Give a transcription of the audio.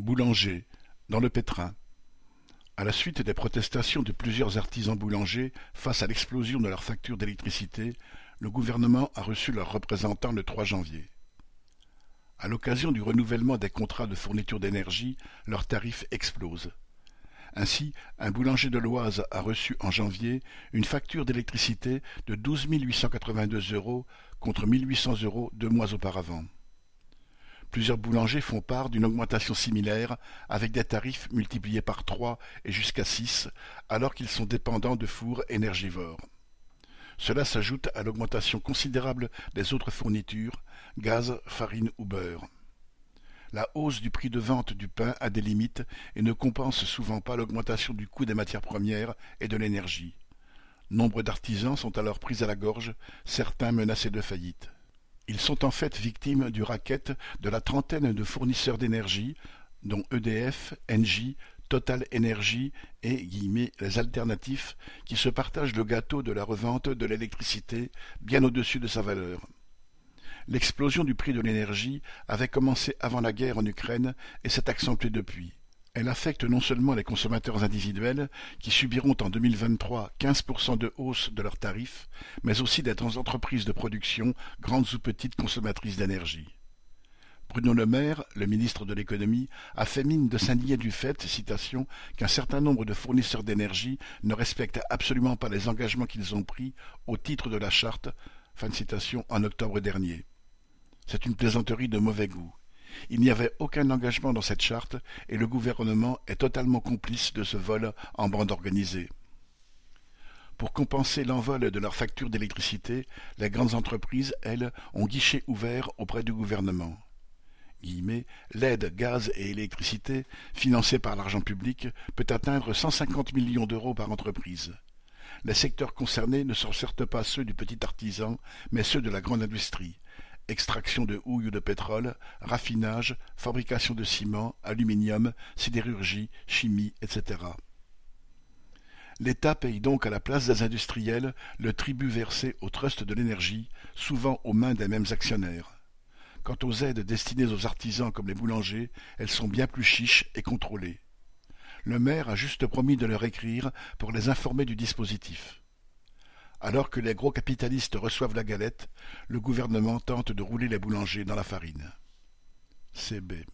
Boulanger, dans le pétrin. À la suite des protestations de plusieurs artisans boulangers face à l'explosion de leurs factures d'électricité, le gouvernement a reçu leurs représentants le 3 janvier. À l'occasion du renouvellement des contrats de fourniture d'énergie, leurs tarifs explosent. Ainsi, un boulanger de l'Oise a reçu en janvier une facture d'électricité de 12 882 euros contre 1800 euros deux mois auparavant. Plusieurs boulangers font part d'une augmentation similaire avec des tarifs multipliés par trois et jusqu'à six alors qu'ils sont dépendants de fours énergivores. Cela s'ajoute à l'augmentation considérable des autres fournitures, gaz, farine ou beurre. La hausse du prix de vente du pain a des limites et ne compense souvent pas l'augmentation du coût des matières premières et de l'énergie. Nombre d'artisans sont alors pris à la gorge, certains menacés de faillite. Ils sont en fait victimes du racket de la trentaine de fournisseurs d'énergie, dont EDF, Engie, Total Energy et les alternatifs, qui se partagent le gâteau de la revente de l'électricité bien au-dessus de sa valeur. L'explosion du prix de l'énergie avait commencé avant la guerre en Ukraine et s'est accentuée depuis. Elle affecte non seulement les consommateurs individuels, qui subiront en 2023 15% de hausse de leurs tarifs, mais aussi des entreprises de production, grandes ou petites consommatrices d'énergie. Bruno Le Maire, le ministre de l'économie, a fait mine de s'indigner du fait, qu'un certain nombre de fournisseurs d'énergie ne respectent absolument pas les engagements qu'ils ont pris au titre de la charte, fin citation, en octobre dernier. C'est une plaisanterie de mauvais goût. Il n'y avait aucun engagement dans cette charte et le gouvernement est totalement complice de ce vol en bande organisée. Pour compenser l'envol de leurs factures d'électricité, les grandes entreprises, elles, ont guichet ouvert auprès du gouvernement. L'aide gaz et électricité, financée par l'argent public, peut atteindre 150 millions d'euros par entreprise. Les secteurs concernés ne sont certes pas ceux du petit artisan, mais ceux de la grande industrie, extraction de houille ou de pétrole, raffinage, fabrication de ciment, aluminium, sidérurgie, chimie, etc. L'État paye donc à la place des industriels le tribut versé au trust de l'énergie, souvent aux mains des mêmes actionnaires. Quant aux aides destinées aux artisans comme les boulangers, elles sont bien plus chiches et contrôlées. Le maire a juste promis de leur écrire pour les informer du dispositif. Alors que les gros capitalistes reçoivent la galette, le gouvernement tente de rouler les boulangers dans la farine. CB.